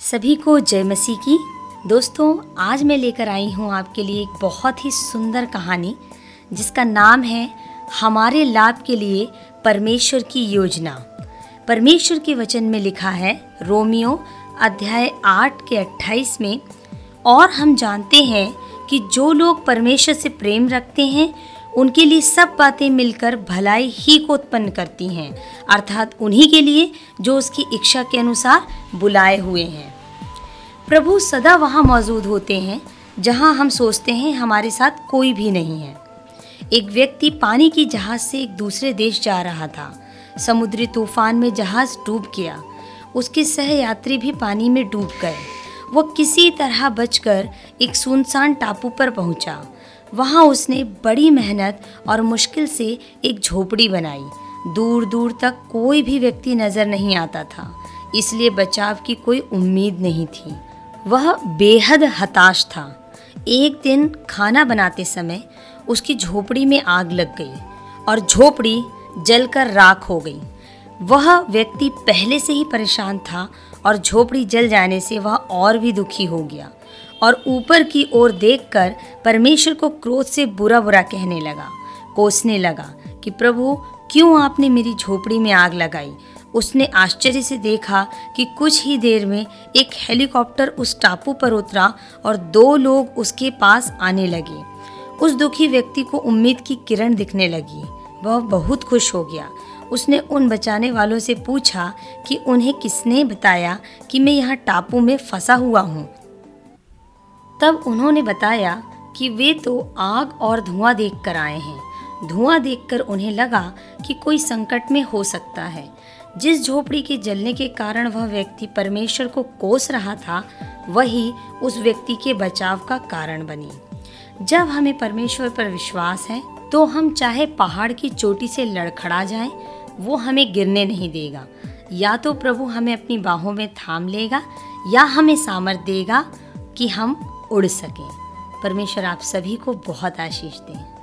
सभी को जय मसीह की। दोस्तों, आज मैं लेकर आई हूँ आपके लिए एक बहुत ही सुंदर कहानी, जिसका नाम है हमारे लाभ के लिए परमेश्वर की योजना। परमेश्वर के वचन में लिखा है, रोमियो अध्याय आठ के अट्ठाईस में, और हम जानते हैं कि जो लोग परमेश्वर से प्रेम रखते हैं उनके लिए सब बातें मिलकर भलाई ही को उत्पन्न करती हैं, अर्थात उन्हीं के लिए जो उसकी इच्छा के अनुसार बुलाए हुए हैं। प्रभु सदा वहाँ मौजूद होते हैं, जहाँ हम सोचते हैं हमारे साथ कोई भी नहीं है। एक व्यक्ति पानी की जहाज़ से एक दूसरे देश जा रहा था। समुद्री तूफ़ान में जहाज़ डूब गया। उसके सहयात्री भी पानी में डूब गए। वो किसी तरह बचकर एक सुनसान टापू पर पहुँचा। वहाँ उसने बड़ी मेहनत और मुश्किल से एक झोपड़ी बनाई। दूर दूर तक कोई भी व्यक्ति नज़र नहीं आता था, इसलिए बचाव की कोई उम्मीद नहीं थी। वह बेहद हताश था। एक दिन खाना बनाते समय उसकी झोपड़ी में आग लग गई और झोपड़ी जलकर राख हो गई। वह व्यक्ति पहले से ही परेशान था और झोपड़ी जल जाने से वह और भी दुखी हो गया और ऊपर की ओर देखकर परमेश्वर को क्रोध से बुरा बुरा कहने लगा। कोसने लगा कि, प्रभु, क्यों आपने मेरी झोपड़ी में आग लगाई? उसने आश्चर्य से देखा कि कुछ ही देर में एक हेलीकॉप्टर उस टापू पर उतरा और दो लोग उसके पास आने लगे। उस दुखी व्यक्ति को उम्मीद की किरण दिखने लगी। वह बहुत खुश हो गया। उसने उन बचाने वालों से पूछा कि उन्हें किसने बताया कि मैं यहाँ टापू में फंसा हुआ हूँ। तब उन्होंने बताया कि वे तो आग और धुआँ देखकर आए हैं। धुआँ देखकर उन्हें लगा कि कोई संकट में हो सकता है। जिस झोपड़ी के जलने के कारण वह व्यक्ति परमेश्वर को कोस रहा था, वही उस व्यक्ति के बचाव का कारण बनी। जब हमें परमेश्वर पर विश्वास है तो हम चाहे पहाड़ की चोटी से लड़खड़ा जाएँ, वो हमें गिरने नहीं देगा। या तो प्रभु हमें अपनी बाहों में थाम लेगा या हमें सामर्थ देगा कि हम उड़ सकें। परमेश्वर आप सभी को बहुत आशीष दें।